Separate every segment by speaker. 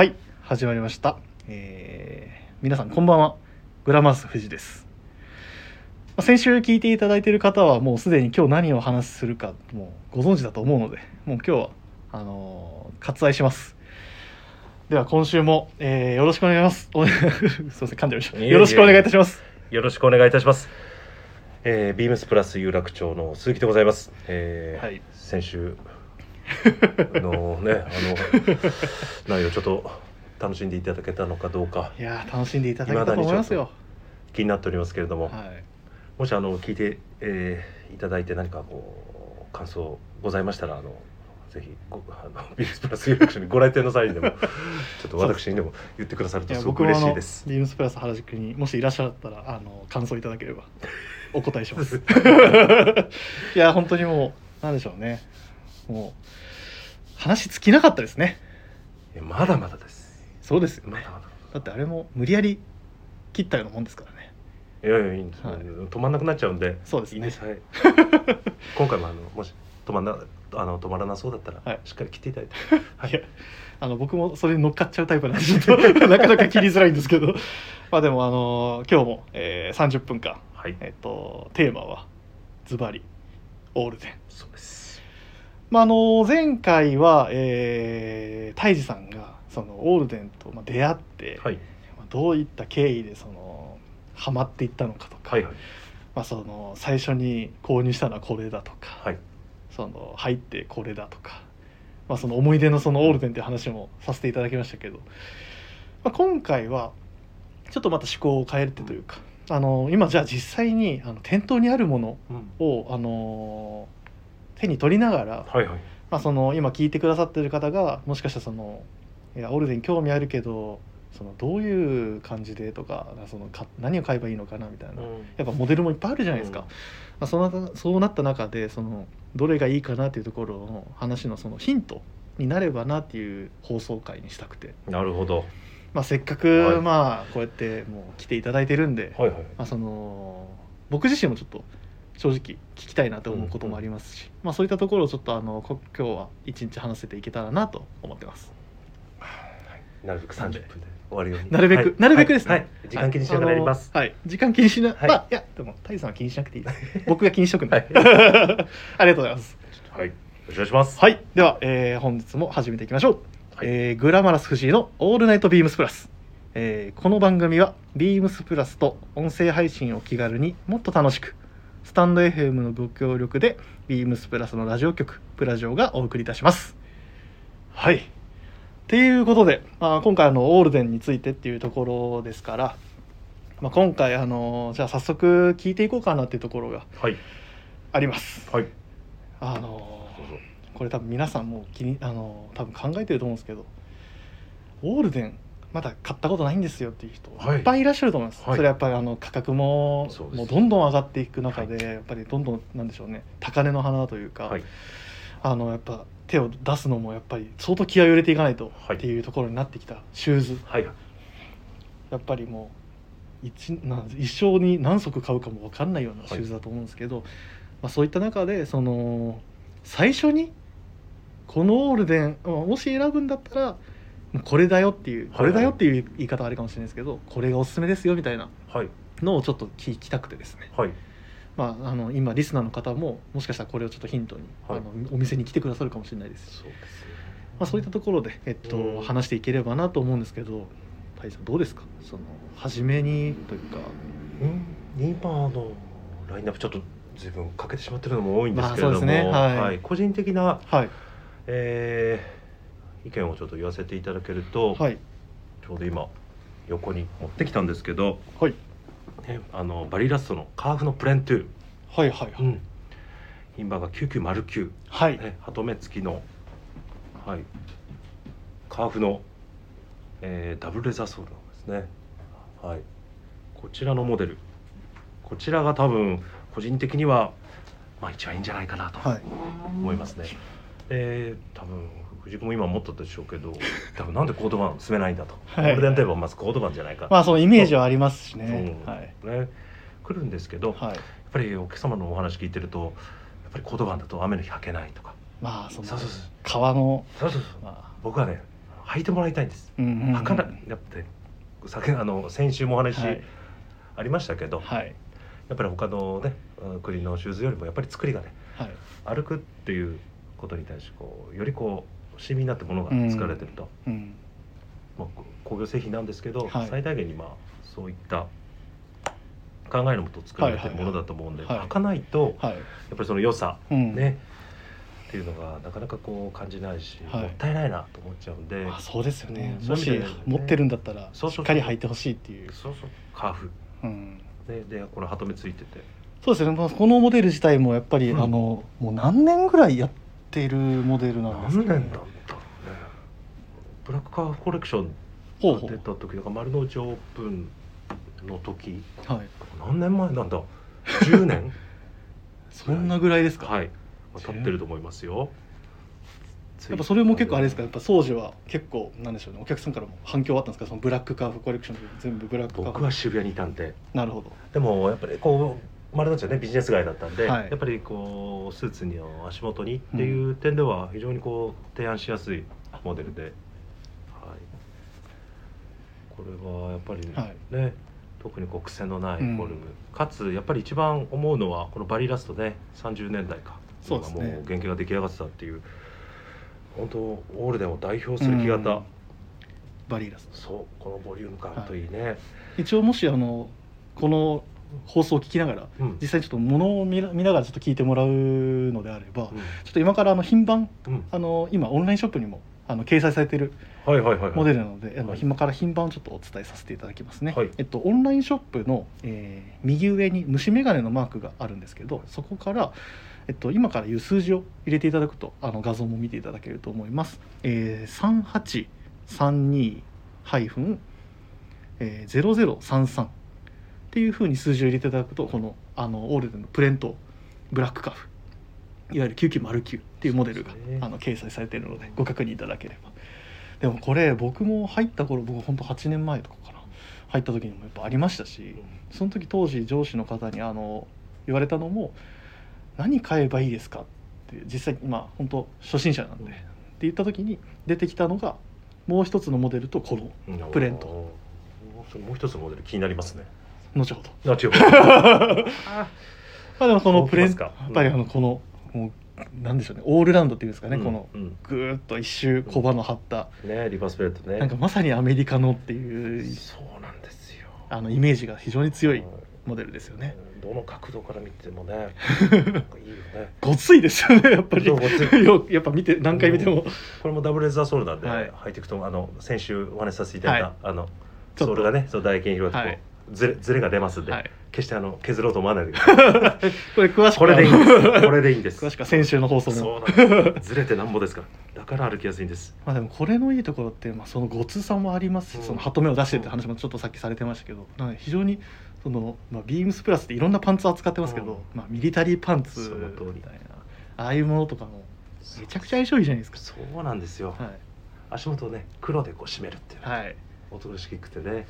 Speaker 1: はい始まりました、えー皆さんこんばんは。グラマラス藤です。まあ先週聞いていただいている方はもうすでに今日何をお話しするかもうご存知だと思うのでもう今日はあのー割愛します。では今週も、えーよろしくお願いします。お すいません噛んでました。よろしくお願いいたします。
Speaker 2: よろしくお願いいたします。えー、ビームスプラス有楽町の鈴木でございます。えー
Speaker 1: はい。
Speaker 2: 先週のね、あの内容ちょっと楽しんでいただけたのかどうか。
Speaker 1: いやー楽しんでいただけたと思いますよ。
Speaker 2: 気になっておりますけれども、
Speaker 1: はい。
Speaker 2: もしあの聞いて、えーいただいて何かこう感想ございましたらあのぜひごあのビームスプラス有楽町にご来店の際にでも ちょっと私にでも言ってくださるとすごく嬉しいです。
Speaker 1: ビームスプラス原宿にもしいらっしゃったらあの感想いただければお答えします。いや本当にもうなんでしょうね。もう話尽きなかったですね。
Speaker 2: いやまだまだです。
Speaker 1: そうですよね。
Speaker 2: まだまだ。
Speaker 1: だってあれも無理やり切ったようなもんですからね。
Speaker 2: いやいやいいんです、
Speaker 1: はい。
Speaker 2: 止まんなくなっちゃうんで。
Speaker 1: そうですね。
Speaker 2: いいです。はい。今回もあのもし止まんなあの止まらなそうだったら、
Speaker 1: はい。
Speaker 2: しっかり切っていただいて。はい。
Speaker 1: いやあの僕もそれに乗っかっちゃうタイプなんでちょっと なかなか切りづらいんですけど。まあでもあの今日も、えー、30分間、
Speaker 2: はい。
Speaker 1: えっとテーマはズバリオールデン。
Speaker 2: そうです
Speaker 1: まあ、あの前回は、えー、泰治さんがそのオールデンとまあ出会って、
Speaker 2: はい。
Speaker 1: まあどういった経緯でそのハマっていったのかとか、
Speaker 2: はいはい。
Speaker 1: まあ、その最初に購入したのはこれだとか、
Speaker 2: はい。
Speaker 1: その入ってこれだとか、まあ、その思い出のそのオールデンっていう話もさせていただきましたけど、まあ、今回はちょっとまた趣向を変えてというかあの今じゃあ実際にあの店頭にあるもの
Speaker 2: うん。
Speaker 1: をあの手に取りながら
Speaker 2: はいはい。
Speaker 1: まあ、その今聞いてくださってる方がもしかしたらそのいやオールデン興味あるけどそのどういう感じでとかそのか何を買えばいいのかなみたいな、やっぱモデルもいっぱいあるじゃないですか、
Speaker 2: うん。
Speaker 1: まあ、そのそうなった中でそのどれがいいかなっていうところの話のそのヒントになればなっていう放送回にしたくて、
Speaker 2: なるほど。
Speaker 1: まあ、せっかく、
Speaker 2: はい。
Speaker 1: まあこうやってもう来ていただいてるんで、
Speaker 2: はいはい。
Speaker 1: まあ、その僕自身もちょっと正直聞きたいなと思うこともありますし、まあ、そういったところをちょっとあのこ今日は一日話せていけたらなと思ってます。
Speaker 2: なるべく30分で終わるように。
Speaker 1: なるべく、
Speaker 2: はい。
Speaker 1: なるべくですね、
Speaker 2: はい。はい。時間気にしながらやります。
Speaker 1: はい、時間気にしな、
Speaker 2: はい。
Speaker 1: まあいやでもタイさんは気にしなくていいです。僕が気にしとくんで。
Speaker 2: はい。
Speaker 1: ありがとうございます。
Speaker 2: はい。よろしくお願いします。
Speaker 1: はい、では、えー本日も始めていきましょう。
Speaker 2: はい。
Speaker 1: えーグラマラス藤井のオールナイトビームスプラス。えーこの番組はビームスプラスと音声配信を気軽にもっと楽しくスタンド FM のご協力でビームスプラスのラジオ局プラジオがお送りいたします。はい。っていうことで、まあ、今回あのオールデンについてっていうところですから、まあ、今回あのじゃあ早速聞いていこうかなっていうところが
Speaker 2: はい。
Speaker 1: あります。
Speaker 2: はい。
Speaker 1: あのこれ多分皆さんも気にあの多分考えてると思うんですけどオールデンまだ買ったことないんですよっていう人
Speaker 2: はい。
Speaker 1: いっぱいいらっしゃると思います、
Speaker 2: はい。
Speaker 1: それはやっぱりあの価格ももうどんどん上がっていく中で、
Speaker 2: は
Speaker 1: やっぱりどんどんなんでしょうね。高値の花というか、
Speaker 2: はい。
Speaker 1: あのやっぱ手を出すのもやっぱり相当気合を入れていかないと
Speaker 2: はい。
Speaker 1: っていうところになってきた。シューズ。
Speaker 2: はい。
Speaker 1: やっぱりもう一なん一生に何足買うかも分かんないようなシューズだと思うんですけど、まあ、そういった中でその最初にこのオールデンまあもし選ぶんだったらこれだよっていうこれだよっていう言い方はあれかもしれないですけどこれがおすすめですよみたいな
Speaker 2: はい。
Speaker 1: のをちょっと聞きたくてですね、
Speaker 2: はい。
Speaker 1: まあ、あの今リスナーの方ももしかしたらこれをちょっとヒントに、
Speaker 2: はい。
Speaker 1: あのお店に来てくださるかもしれないです。し、
Speaker 2: そうですね。
Speaker 1: まあ、そういったところで、えっと
Speaker 2: うん。
Speaker 1: 話していければなと思うんですけどタイさんどうですか？その初めにというか。
Speaker 2: うん。今のラインナップちょっと随分かけてしまってるのも多いんですけれども、
Speaker 1: まあそうですね。はい。
Speaker 2: 個人的な、
Speaker 1: はい。
Speaker 2: えー意見をちょっと言わせていただけると、
Speaker 1: はい。
Speaker 2: ちょうど今横に持ってきたんですけど、
Speaker 1: はい。
Speaker 2: ね、あのバリラストのカーフのプレントゥ
Speaker 1: はいはいはい、
Speaker 2: うん、インバーが9909、
Speaker 1: はい。
Speaker 2: ね、鳩目付きの、はい、カーフの、えーダブルレザーソールなんですね、はい、こちらのモデル。こちらが多分個人的には、まあ、一番いいんじゃないかなと
Speaker 1: はい。
Speaker 2: 思いますね。えー、多分藤井君も今持ったでしょうけど 多分なんでコード版進めないんだと、
Speaker 1: はい。
Speaker 2: ゴールデンテープはまずコード版じゃないか、
Speaker 1: まあそのイメージはありますしね。はい。
Speaker 2: ね。来るんですけど、やっ
Speaker 1: はい
Speaker 2: ぱりお客様のお話聞いてるとやっぱりコード版だと雨の日履けないとか。
Speaker 1: まあその
Speaker 2: そうそうそう。
Speaker 1: 革の
Speaker 2: そうそうそう。
Speaker 1: ま
Speaker 2: 僕はね履いてもらいたいんです。
Speaker 1: うんうんうん
Speaker 2: 履かない。やっぱり先あの先週もお話
Speaker 1: はい。
Speaker 2: ありましたけど、
Speaker 1: はい。
Speaker 2: やっぱり他のねうん国のシューズよりもやっぱり作りがね
Speaker 1: はい。
Speaker 2: 歩くっていうことに対してこうよりこう親身になってものが作られてると、
Speaker 1: うん。
Speaker 2: まあ、工業製品なんですけど、
Speaker 1: はい。
Speaker 2: 最大限にまあそういった考えのもと作られてるものだと思うんで、
Speaker 1: はいはい。
Speaker 2: かないと
Speaker 1: はい。
Speaker 2: やっぱりその良さ
Speaker 1: うん。
Speaker 2: ね、っていうのがなかなかこう感じないし、
Speaker 1: はい。
Speaker 2: もったいないなと思っちゃうんで、
Speaker 1: あそうですよね。
Speaker 2: うん。
Speaker 1: もし持ってるんだったらしっかり履いてほしいっていう。
Speaker 2: そうそう。カーフ、
Speaker 1: うん。
Speaker 2: ね、でこれハトメついてて。
Speaker 1: そうですね、まあ、このモデル自体もやっぱり、
Speaker 2: うん。
Speaker 1: あのもう何年ぐらいやっているモデルなんですか、
Speaker 2: 何年だろうね。ブラックカーフコレクションが出た時だから丸の内オープンの時。
Speaker 1: はい。
Speaker 2: 何年前なんだ？10年？
Speaker 1: そんなぐらいですか、
Speaker 2: はい、まあ、経ってると思いますよ。
Speaker 1: やっぱそれも結構あれですか？やっぱ当時は結構なんでしょうね。お客さんからも反響あったんですか？そのブラックカーフコレクションで全部ブラックカーフ。
Speaker 2: 僕は渋谷にいたんで。
Speaker 1: なるほど。
Speaker 2: でもやっぱりこう丸の内はねビジネス街だったんで、
Speaker 1: はい。
Speaker 2: やっぱりこうスーツの足元にっていう点では非常にこう提案しやすいモデルで、はい、これはやっぱりね、
Speaker 1: はい。
Speaker 2: 特にこう癖のないフ
Speaker 1: うん。
Speaker 2: ォルム、かつやっぱり一番思うのはこのバリラストね30年代か。
Speaker 1: そうですね。
Speaker 2: 今もう原型が出来上がってたっていう。本当オールデンを代表する木型、
Speaker 1: うん。バリーラス
Speaker 2: そうこのボリューム感といいね、
Speaker 1: 一応もしあのこの放送を聞きながら
Speaker 2: うん。
Speaker 1: 実際にちょっと物を見ながらちょっと聞いてもらうのであれば、
Speaker 2: うん。
Speaker 1: ちょっと今からあの品番
Speaker 2: うん。
Speaker 1: あの今オンラインショップにもあの掲載されているモデルなので、あの
Speaker 2: はい。
Speaker 1: 今から品番をちょっとお伝えさせていただきますね、
Speaker 2: はい。
Speaker 1: えっと、オンラインショップの、えー右上に虫眼鏡のマークがあるんですけどそこから、えっと、今から言う数字を入れていただくとあの画像も見ていただけると思います、えー、3832っていうふうに数字を入れていただくとこのあのオールデンのプレントブラックカフいわゆる9909っていうモデルが、
Speaker 2: ね。
Speaker 1: あの掲載されているのでご確認いただければ。でもこれ僕も入った頃僕本当8年前とかかな。入った時にもやっぱありましたしその時当時上司の方にあの言われたのも「何買えばいいですか?」って実際今本当初心者なんで、
Speaker 2: うん。
Speaker 1: って言った時に出てきたのがもう一つのモデルとこの
Speaker 2: うん。
Speaker 1: プレント。
Speaker 2: もう一つのモデル気になりますね
Speaker 1: 後ほど。
Speaker 2: あ違う
Speaker 1: まあでもこのプレント
Speaker 2: そうきますか？
Speaker 1: やっぱりあのこのもうなんでしょうね。オールラウンドっていうんですかね、
Speaker 2: うん
Speaker 1: この
Speaker 2: うん。
Speaker 1: ぐーっと一周小刃の張った、
Speaker 2: ねリバースプレートね。
Speaker 1: なんかまさにアメリカのっていう
Speaker 2: そうなんですよ。
Speaker 1: あのイメージが非常に強い
Speaker 2: うん。
Speaker 1: モデルですよね。
Speaker 2: どの角度から見てもね なんかいいよね。
Speaker 1: ごついですよねやっぱり。
Speaker 2: そうごつい。
Speaker 1: よやっぱ見て何回見ても、
Speaker 2: これもダブルレザーソールなんで、
Speaker 1: はい。
Speaker 2: 履いていくとあの先週お話しさせていただいた、
Speaker 1: はい。
Speaker 2: あの
Speaker 1: ちょっと。
Speaker 2: ソールがねそう唾液に広がってこう、
Speaker 1: はい
Speaker 2: ずれずれが出ますんで、
Speaker 1: はい、
Speaker 2: 決してあの削ろうと思わないでください。
Speaker 1: これ詳しく
Speaker 2: これでいいんです。これでいいんです。
Speaker 1: 詳しくは先週の放送も
Speaker 2: そうなんです。ずれてなんぼですから。だから歩きやすいんです。
Speaker 1: まあでもこれのいいところって、まあ、そのごつさもありますし、
Speaker 2: うん。
Speaker 1: そのハト目を出してって話もちょっとさっきされてましたけど、なので非常にその、まあ、ビームスプラスっていろんなパンツを扱ってますけど、
Speaker 2: うん。
Speaker 1: まあ、ミリタリーパンツみたいなああいうものとかもめちゃくちゃ相性いいじゃないですか。
Speaker 2: そうなんですよ、
Speaker 1: はい。
Speaker 2: 足元をね黒でこう締めるっていうのは
Speaker 1: はい。
Speaker 2: おとなしくてね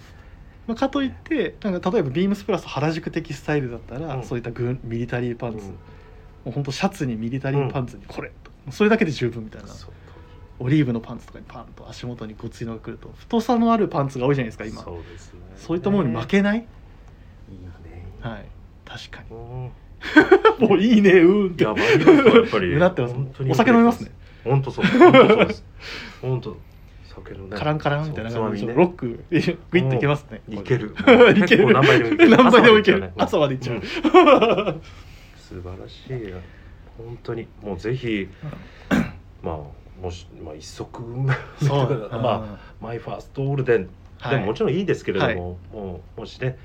Speaker 1: まあ、かといってなんか例えばビームスプラス原宿的スタイルだったら、
Speaker 2: うん。
Speaker 1: そういった軍ミリタリーパンツ、
Speaker 2: うん。
Speaker 1: もう本当シャツにミリタリーパンツにこれ、と。それだけで十分みたいな。
Speaker 2: そう
Speaker 1: オリーブのパンツとかにパンと足元にごついのが来ると太さのあるパンツが多いじゃないですか今。
Speaker 2: そうですね。
Speaker 1: そういったものに負けない、
Speaker 2: いいね。
Speaker 1: はい。確か
Speaker 2: うん。
Speaker 1: に もういいねうーんって。
Speaker 2: いややっぱり。
Speaker 1: う なってます
Speaker 2: 本当に
Speaker 1: お酒飲みますね。
Speaker 2: 本当そう本当そうです。本当酒のね。
Speaker 1: カランカランみたいな感じで、ロック グイッといけますね。
Speaker 2: いける。
Speaker 1: いける。
Speaker 2: 何杯でもいける。
Speaker 1: 何杯でもいける。
Speaker 2: 朝
Speaker 1: 朝までいっちゃう、
Speaker 2: うん。素晴らしい。本当に。もうぜひまあもしまあ一足
Speaker 1: そう。
Speaker 2: まあマイファーストオールデン。
Speaker 1: はい。
Speaker 2: でももちろんいいですけれども、
Speaker 1: はい。
Speaker 2: もうもしね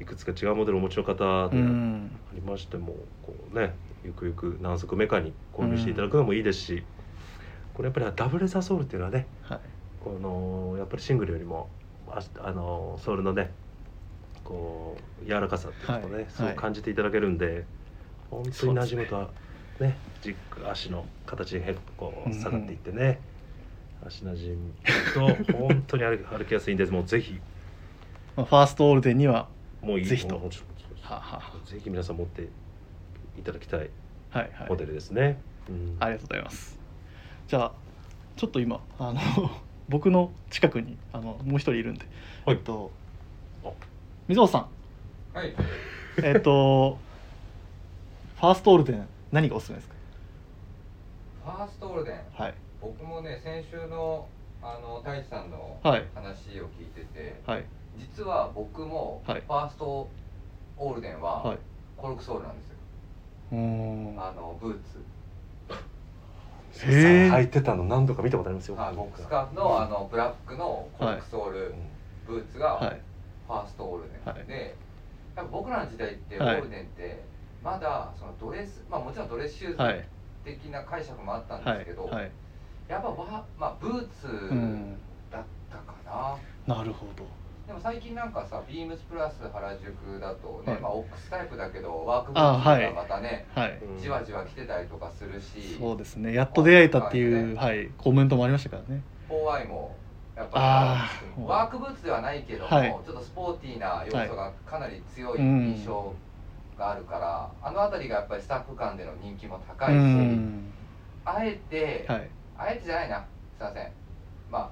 Speaker 2: いくつか違うモデルをお持ちの方で
Speaker 1: う
Speaker 2: あ
Speaker 1: ん
Speaker 2: りましても、こうねゆくゆく何足目かに購入していただくのもいいですし、これやっぱりダブルレザーソールっていうのはね
Speaker 1: はい
Speaker 2: このやっぱりシングルよりもああのソールのねこう柔らかさっていうのをね、
Speaker 1: はい
Speaker 2: すごく感じていただけるんで、本当に馴染むとはねじっく足の形にへこう下がっていってね、足馴染むと本当に歩き 歩きやすいんです。もうぜひ。
Speaker 1: まあ、ファーストオールデンには
Speaker 2: もういい。
Speaker 1: ぜひと。
Speaker 2: ぜひ皆さん持っていただきたい。モデルですね。うん。
Speaker 1: ありがとうございます。じゃあちょっと今あの僕の近くにあのもう一人いるんで、
Speaker 2: はい。
Speaker 1: えっと
Speaker 2: あ
Speaker 1: 水本さん。
Speaker 3: はい。
Speaker 1: えっとファーストオールデン何がおすすめですか？
Speaker 3: ファーストオールデン？
Speaker 1: はい。
Speaker 3: 僕もね、先週のあの太一さんの
Speaker 1: はい。
Speaker 3: 話を聞いてて、
Speaker 1: はい。
Speaker 3: 実は僕もフ
Speaker 1: はい。
Speaker 3: ァーストオールデン
Speaker 1: は
Speaker 3: はい。コルクソールなんですよ。
Speaker 1: うー。ん
Speaker 3: あのブーツ。
Speaker 2: 履いてたの何度か見たことありますよ。
Speaker 3: あ、ボックスカーフのあのブラックのコルクソールブーツが
Speaker 1: はい。
Speaker 3: ファーストオールデン、
Speaker 1: はい。
Speaker 3: で、やっぱ僕らの時代ってオ
Speaker 1: はい。
Speaker 3: ールデンってまだそのドレス、まあもちろんドレスシューズ
Speaker 1: はい。
Speaker 3: 的な解釈もあったん
Speaker 1: はい
Speaker 3: ですけど、
Speaker 1: はい。
Speaker 3: やっぱわまあブーツ
Speaker 1: うん。
Speaker 3: だったかな。
Speaker 1: なるほど
Speaker 3: でも最近なんかさ、ビームスプラス原宿だとね、
Speaker 1: はい。
Speaker 3: まあオックスタイプだけどワークブーツがまたね、
Speaker 1: はい。
Speaker 2: うん
Speaker 3: じわじわ来てたりとかするし、
Speaker 1: そうですね。やっと出会えたっていう、
Speaker 3: は
Speaker 1: はい、コメントもありましたからね。
Speaker 3: 4i もやっぱワークブーツではないけども、
Speaker 1: はい。
Speaker 3: ちょっとスポーティーな要素がかなり強い
Speaker 1: うん。
Speaker 3: 印象があるから、あの辺りがやっぱりスタッフ間での人気も高
Speaker 1: う
Speaker 3: いし、
Speaker 1: ん。
Speaker 3: あえて、
Speaker 1: はい。
Speaker 3: あえてじゃないな。すいません。まあ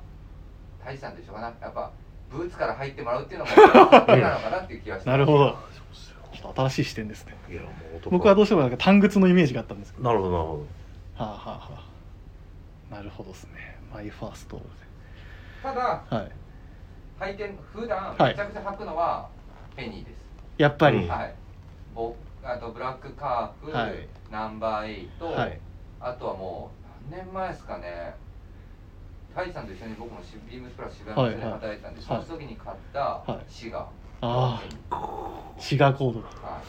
Speaker 3: 大地さんと一緒かな。やっぱブーツから入ってもらうっていうのも手なのかなっていう気がして
Speaker 1: なるほど。ちょっと新しい視点ですね。
Speaker 2: いやもう男。
Speaker 1: 僕はどうしてもなんか単靴のイメージがあったんですけど。
Speaker 2: なるほどなるほ
Speaker 1: はあはあはあ。なるほどですね。マイファースト
Speaker 3: ただ
Speaker 1: はい。
Speaker 3: 履いて普段
Speaker 1: はい。
Speaker 3: めちゃくちゃ履くのはペニーです、
Speaker 1: やっぱり、
Speaker 2: うん。
Speaker 3: はい。ボあとブラックカーフ、
Speaker 1: はい。
Speaker 3: ナンバーエイト、
Speaker 1: はい。
Speaker 3: あとはもう何年前ですかね太一さんと一緒に僕もシビームスプラス渋谷で働いてたんで、
Speaker 1: はい。はい
Speaker 3: その時に買った
Speaker 1: はい。
Speaker 3: シガー、
Speaker 1: ああ。シガーコード。だ
Speaker 3: は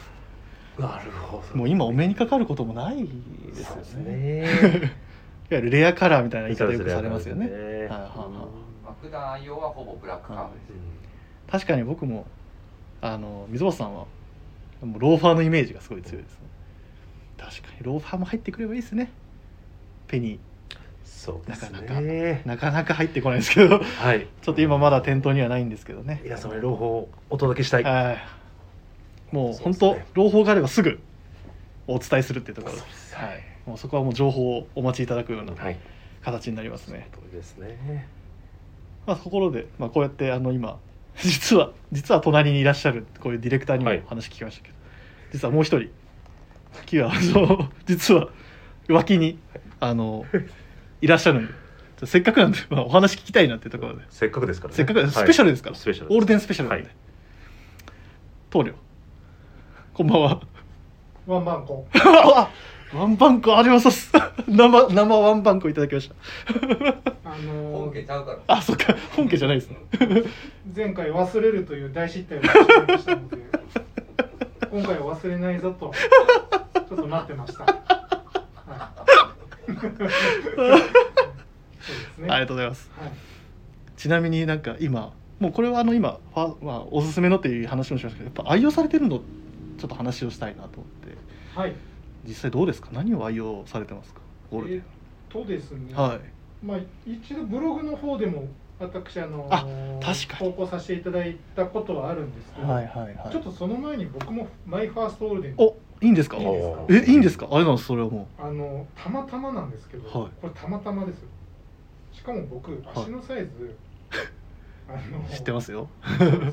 Speaker 2: どなるほど。
Speaker 1: もう今お目にかかることもないですよね。
Speaker 2: ね。
Speaker 1: いわゆるレアカラーみたいな言い方よくされますよね。
Speaker 2: ね。
Speaker 1: はいはいはい。
Speaker 3: 普段愛用はほぼブラックカーフです、
Speaker 1: 確かに僕もあの溝端さん。はもうローファーのイメージがすごい強いですね確かにローファーも入ってくればいいですねペニ
Speaker 2: そうです
Speaker 1: なかなかなかなか入ってこないですけど
Speaker 2: はい。
Speaker 1: ちょっと今まだ店頭にはないんですけどね。
Speaker 2: 皆様に朗報をお届けしたい。
Speaker 1: はい。もう本
Speaker 2: そうですね。
Speaker 1: 当朗報があればすぐお伝えするっていうところで。
Speaker 2: す
Speaker 1: はい、もうそこはもう情報をお待ちいただくような
Speaker 2: はい。
Speaker 1: 形になりますね、
Speaker 2: そうですね。
Speaker 1: まあ、ところで、まあ、こうやってあの今 実は実は隣にいらっしゃるこういうディレクターにも話聞きましたけど、実はもう一人今日はあの実は脇にあのいらっしゃるんで。せっかくなんで、まあ、お話聞きたいなっていうところで。
Speaker 2: せっかくですからね。
Speaker 1: せっかくスペシャルですから、
Speaker 2: はいスペシャル
Speaker 1: オールデンスペシャルなんで、
Speaker 2: はい。
Speaker 1: 棟梁。こんばんは。
Speaker 4: ワンバンコ。
Speaker 1: あ ワンバンコあります。生生ワンバンコいただきました。
Speaker 4: あの
Speaker 3: 本家ちゃうから。
Speaker 1: あそっか。本家じゃないですね。
Speaker 4: 前回忘れるという大失態をしたので、今回は忘れないぞと、ちょっと待ってました。はい、ね。
Speaker 1: ありがとうございます。
Speaker 4: はい。
Speaker 1: ちなみになんか今もうこれはあの今ファ、まあ、おすすめのっていう話もしましたけどやっぱ愛用されてるのちょっと話をしたいなと思って。
Speaker 4: はい。
Speaker 1: 実際どうですか？何を愛用されてますか？ゴールデ
Speaker 4: えっとですね、
Speaker 1: ンはい。
Speaker 4: まあ一度ブログの方でも私あの
Speaker 1: あ確かに。
Speaker 4: 投稿させていただいたことはあるんですけど、
Speaker 1: はいはいはい。
Speaker 4: ちょっとその前に僕もマイファーストオールデン
Speaker 1: おいいんですか？
Speaker 4: いいですか？
Speaker 1: えいいんですか？あれなんですそれはも
Speaker 4: あのたまたまなんですけど、
Speaker 1: はい。
Speaker 4: これたまたまですよ。しかも僕足のサイズ、あの
Speaker 1: う知ってますよ。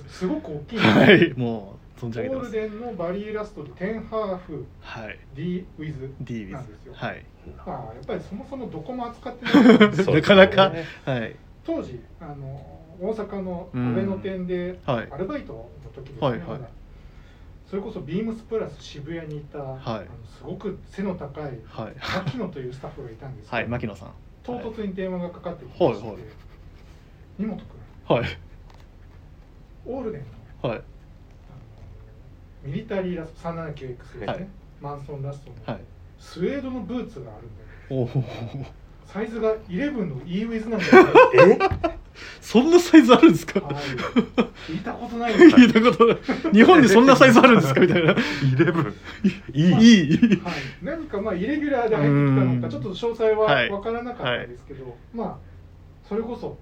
Speaker 4: すごく大きいんですよ。
Speaker 1: はいもう存
Speaker 4: オ
Speaker 1: じ上げてます。
Speaker 4: ールデンのバリーラストで10ハーフ
Speaker 1: はい。
Speaker 4: D ウィズ
Speaker 1: D
Speaker 4: なんですよ。
Speaker 1: はい。
Speaker 4: まあやっぱりそもそもどこも扱ってない
Speaker 2: そう
Speaker 1: なかなか。はい。
Speaker 4: 当時あの大阪の上野店で
Speaker 1: はい。
Speaker 4: アルバイトの時ですね、
Speaker 1: はいはい。
Speaker 4: まだそれこそビームスプラス渋谷にいた、あのすごく背の高い
Speaker 1: はい。
Speaker 4: 牧野というスタッフがいたんですけど
Speaker 1: はい牧野さん。
Speaker 4: 唐突に電話がかかってきまして、
Speaker 1: はい。はい
Speaker 4: 荷本君
Speaker 1: はい。
Speaker 4: オールデンの
Speaker 1: はい。
Speaker 4: あのミリタリーラスト 379X ですね、
Speaker 1: はい。
Speaker 4: マンソンラストの、
Speaker 1: はい。
Speaker 4: スウェードのブーツがあるんだよ。
Speaker 1: おお
Speaker 4: サイズが11の E ウィズなんだよ。ね
Speaker 2: え？
Speaker 1: そんなサイズあるんですか？
Speaker 4: はい。聞いたことないです
Speaker 1: 聞いたことない。日本にそんなサイズあるんですか？みたいな。
Speaker 2: イレブンい。い
Speaker 1: いい
Speaker 4: はい、何かまあイレギュラーで入ってきたの
Speaker 1: うん。
Speaker 4: かちょっと詳細は
Speaker 1: はい
Speaker 4: 分からなかったんですけど、まあそれこそ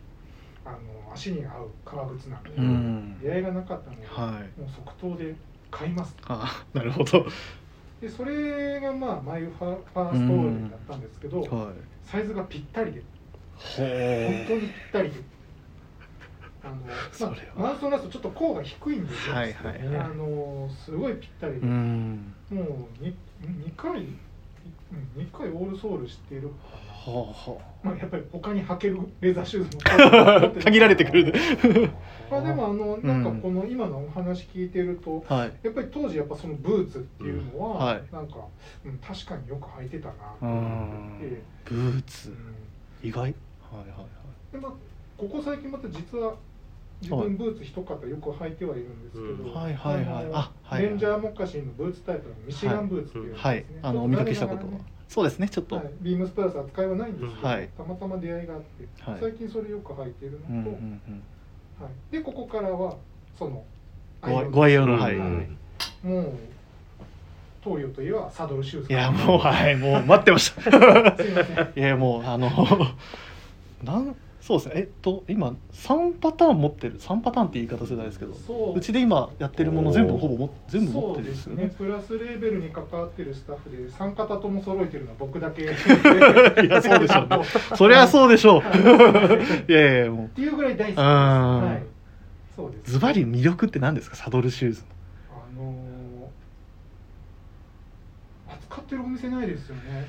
Speaker 4: あの足に合う革靴なので、
Speaker 1: うん。
Speaker 4: 出会いがなかったので、
Speaker 1: はい。
Speaker 4: もう即答で買います。
Speaker 1: あなるほど
Speaker 4: でそれがまあマイファファーストオーだったんですけど、
Speaker 1: はい。
Speaker 4: サイズがぴったりで。
Speaker 1: ほ
Speaker 4: 本当にぴったりで。あの、まあ、マウスを出すとちょっと甲が低いんですよ、
Speaker 1: はいはいはい。
Speaker 4: あのすごいぴったりで、
Speaker 1: うん。
Speaker 4: もう 2, 2回うん2回オールソールしてる。か
Speaker 1: ほうほ
Speaker 4: な、まあ、やっぱり他に履けるレザーシューズも。
Speaker 1: う 限られてくる
Speaker 4: まあでもあのなんかこの今のお話聞いてると、
Speaker 1: はい。
Speaker 4: やっぱり当時やっぱそのブーツっていうのは、
Speaker 1: うん。はい。
Speaker 4: なんか、うん、確かによく履いてたなと
Speaker 1: う
Speaker 4: 思
Speaker 1: ん
Speaker 4: って。て、
Speaker 1: ブーツ。
Speaker 4: うん。
Speaker 1: 意外。はいはいはい。
Speaker 4: でまあ、ここ最近また実は自分ブーツ一方よく履いてはいるんですけど、
Speaker 2: うん
Speaker 1: はいはいはい。
Speaker 4: の
Speaker 1: あはいはい。
Speaker 4: レンジャーモッカシンのブーツタイプのミシガンブーツっていうね、
Speaker 1: はい。あのお見かけしたことは。そうですねちょっと、
Speaker 4: はい、ビームスプラス扱いはないんですけど、
Speaker 1: はい。
Speaker 4: たまたま出会いがあって、
Speaker 1: はい。
Speaker 4: 最近それよく履いてるのと、はい、でここからはその
Speaker 1: ご愛用のはい、
Speaker 2: うん。
Speaker 4: もう東洋といえばサドルシューズ
Speaker 1: いやもうはい。もう待ってました。
Speaker 4: い
Speaker 1: やもうあの なんそうですね。えっと今3パターン持ってる。3パターンって言い方するとあれですけど
Speaker 4: そう。
Speaker 1: うちで今やってるもの全部ほぼも全部持ってるんですよね。
Speaker 4: そうですね。プラスレーベルに関わってるスタッフで3方とも揃えてるのは僕だけ。
Speaker 1: いやそうでしょうね。そりゃそうでしょう。いやいやも
Speaker 4: っていうぐらい大好きです。
Speaker 1: うん
Speaker 4: はい。そうで
Speaker 1: う
Speaker 4: す。
Speaker 1: ズバリ魅力って何ですか？サドルシューズ
Speaker 4: あのー扱ってるお店ないですよね。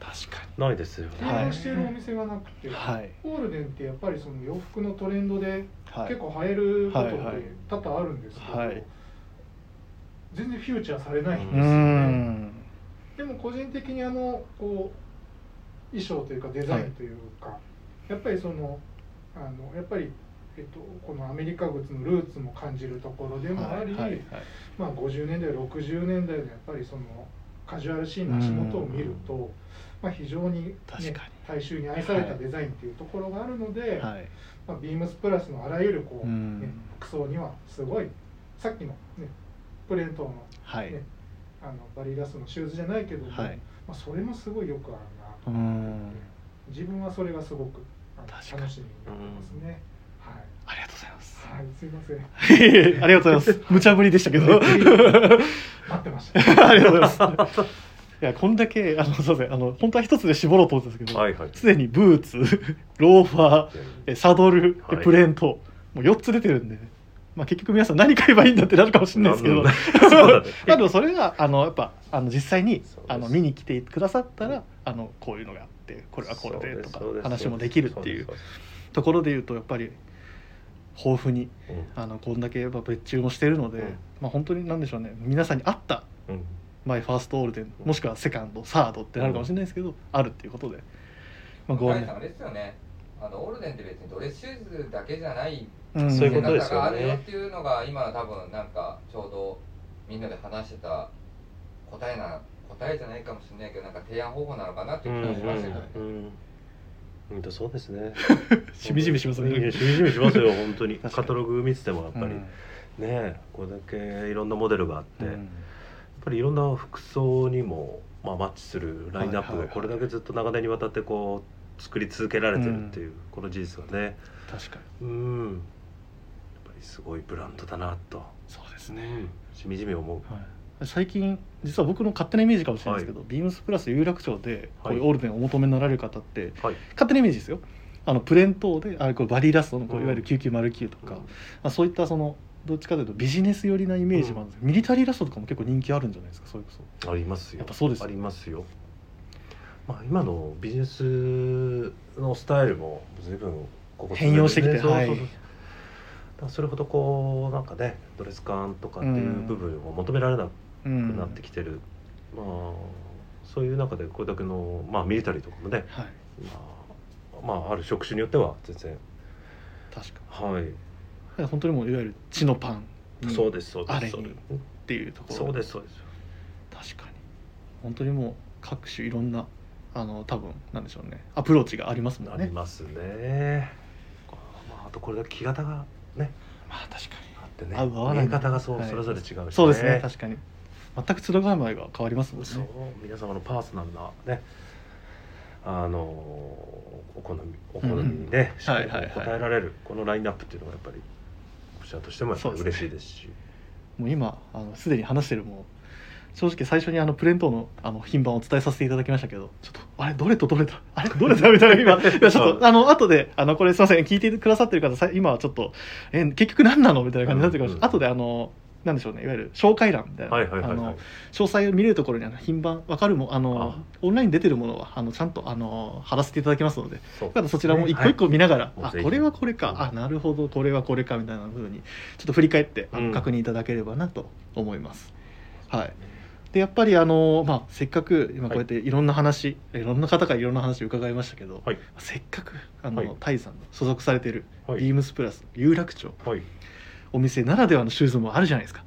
Speaker 1: 確か
Speaker 2: ないですよね。
Speaker 1: はい。
Speaker 4: 提案してるお店がなくて、
Speaker 1: にはい。
Speaker 4: オールデンってやっぱりその洋服のトレンドで
Speaker 1: はい。
Speaker 4: 結構流行ることって
Speaker 1: はいはい。
Speaker 4: 多々あるんですけど、
Speaker 1: はい。
Speaker 4: 全然フューチャーされないん
Speaker 1: う
Speaker 4: ですよね。
Speaker 1: ん。
Speaker 4: でも個人的にあのこう衣装というかデザインというか、やっぱりそのあのやっぱり、えっと、このアメリカ靴のルーツも感じるところでもあり、
Speaker 1: はいはいはい。
Speaker 4: まあ、50年代60年代のやっぱりそのカジュアルシーンの足元を見ると、まあ、非常に、ね大衆に愛されたデザインっていうところがあるので、
Speaker 1: はい。
Speaker 4: まあ、ビームスプラスのあらゆるこう、
Speaker 1: うん。
Speaker 4: ね、服装にはすごいさっきの、ね、プレートの
Speaker 1: はい。
Speaker 4: ねあのバリーダストのシューズじゃないけども、
Speaker 1: はい。
Speaker 4: まあ、それもすごいよくあ
Speaker 1: う
Speaker 4: るな、
Speaker 1: ん。
Speaker 4: 自分はそれがすごく楽しみになってますね、
Speaker 1: ありがとうございます。
Speaker 4: はい、はい、すいません。
Speaker 1: ありがとうございます。無茶ぶりでしたけど。
Speaker 4: 待ってました。
Speaker 1: ありがとうございます。いや、こんだけ、あの、すみません、あの、本当は一つで絞ろうと思ったんですけど。
Speaker 2: はいはい。
Speaker 1: すでにブーツ、ローファー、えサドル、え
Speaker 2: はい。
Speaker 1: プレーント、もう四つ出てるんで。まあ、結局皆さん何買えばいいんだってなるかもしれないですけど。
Speaker 2: だね。
Speaker 1: あ、でも、それが、あの、やっぱ、あの、実際に
Speaker 2: そうです、
Speaker 1: あの、見に来てくださったら、あの、こういうのがあって、これはこれでとか
Speaker 2: そうです、
Speaker 1: 話もできるっていう
Speaker 2: そです。
Speaker 1: ところで言うと、やっぱり。豊富に、
Speaker 2: そうです
Speaker 1: あの、こんだけ、やっぱ別注もしてるので、
Speaker 2: うん。
Speaker 1: まあ、本当になんでしょうね、皆さんに合った。
Speaker 2: うんうん
Speaker 1: マイファーストオールデンもしくはセカンドサードってなるかもしれないですけど、あるっていうことで、まあ、ご案内
Speaker 3: 大さんあれですよね。あのオールデンって別にドレスシューズだけじゃない
Speaker 1: うん。
Speaker 2: そういうこと
Speaker 3: 姿
Speaker 2: ですよね。
Speaker 3: があるよっていうのが今の多分なんかちょうどみんなで話してた答えな答えじゃないかもしれないけどなんか提案方法なのかなっていう気がしましたけどね、
Speaker 2: うんうん本当そうですね。
Speaker 1: しみじみしますね。
Speaker 2: しみじみしますよ本当に。カタログ見ててもやっぱり、
Speaker 1: うん。
Speaker 2: ねこれだけいろんなモデルがあって、
Speaker 1: うん
Speaker 2: ぱりいろんな服装にもまあマッチするラインナップ
Speaker 1: はいはいはい。
Speaker 2: がこれだけずっと長年にわたってこう作り続けられてるっていう、この事実はね、
Speaker 1: 確かに。
Speaker 2: うん、やっぱりすごいブランドだなと、
Speaker 1: そうですね、
Speaker 2: うん、しみじみ思う。
Speaker 1: はい。最近実は僕の勝手なイメージかもしれないですけど、ビームスプラス有楽町でこういうオールデンをお求めになられる方って、
Speaker 2: はい。
Speaker 1: 勝手なイメージですよ。あのプレントであこれバディラストのこう
Speaker 2: うん。
Speaker 1: いわゆる9909とか、
Speaker 2: うん。
Speaker 1: まあ、そういったそのどっちかというとビジネス寄りなイメージもあるんですけど、ミリタリーラストとかも結構人気あるんじゃないですかそれこそ。
Speaker 2: ありますよ。
Speaker 1: やっぱそうです
Speaker 2: ありますよ。まあ今のビジネスのスタイルも随分ここ
Speaker 1: 変容してきてはい
Speaker 2: そうそうそう。だからそれほどこうなんかねドレス感とかっていう部分を求められなく
Speaker 1: うん
Speaker 2: なってきてる、まあそういう中でこれだけのまあミリタリーとかもね、
Speaker 1: はい。
Speaker 2: まあ、まあある職種によっては全然。
Speaker 1: 確か
Speaker 2: はい、
Speaker 1: に本当にもういわゆる血のパンに
Speaker 2: そうですそうですそう
Speaker 1: あれに
Speaker 2: です
Speaker 1: っていうところ。
Speaker 2: そうですそうです。
Speaker 1: 確かに。本当にもう各種いろんなあの多分なんでしょうね。アプローチがありますもんね。
Speaker 2: ありますね。まあ、あとこれだけ木型がね
Speaker 1: まあ確か
Speaker 2: あってね。
Speaker 1: 合う合わない
Speaker 2: 見え方がそう、
Speaker 1: はい。
Speaker 2: それぞれ違うし、ね、
Speaker 1: にそうですね確かに。全く鶴ヶ前が変わりますもんね。
Speaker 2: そう皆様のパーソナルなねあのお好みお好みにね、しっかりこう
Speaker 1: はいはい。はい
Speaker 2: 答えられるこのラインナップっていうのがやっぱりこちらとしてもやっぱ嬉しいですし。
Speaker 1: もう今あのすでに話してるもう正直最初にあのプレントのあの品番をお伝えさせていただきましたけどちょっとあれどれとどれだ？あれどれだみたいな今。いやちょっとあの後であのこれすいません聞いてくださってる方さ今はちょっとえ結局何なの？みたいな感じになってるかもし
Speaker 2: うん。
Speaker 1: 後であのなんでしょうね。いわゆる紹介欄みたいな、
Speaker 2: はいはいはいはい。
Speaker 1: あの詳細を見れるところにあの品番分かるもあの
Speaker 2: あ。
Speaker 1: オンラインに出てるものはあのちゃんとあの貼らせていただきますので。
Speaker 2: そう。
Speaker 1: だそちらも一個一個見ながら、あ
Speaker 2: はいぜひ。
Speaker 1: これはこれか。あなるほどこれはこれかみたいな風にちょっと振り返ってあ
Speaker 2: うん。
Speaker 1: の確認いただければなと思います。はい。でやっぱりあの、まあ、せっかく今こうやっていろんな話、い、ろんな方からいろんな話伺いましたけど、
Speaker 2: はい。
Speaker 1: せっかくあの、
Speaker 2: はい。
Speaker 1: タイさんの所属されてる
Speaker 2: はい。
Speaker 1: ビームスプラス有楽町
Speaker 2: はい
Speaker 1: お店ならではのシューズもあるじゃないですか。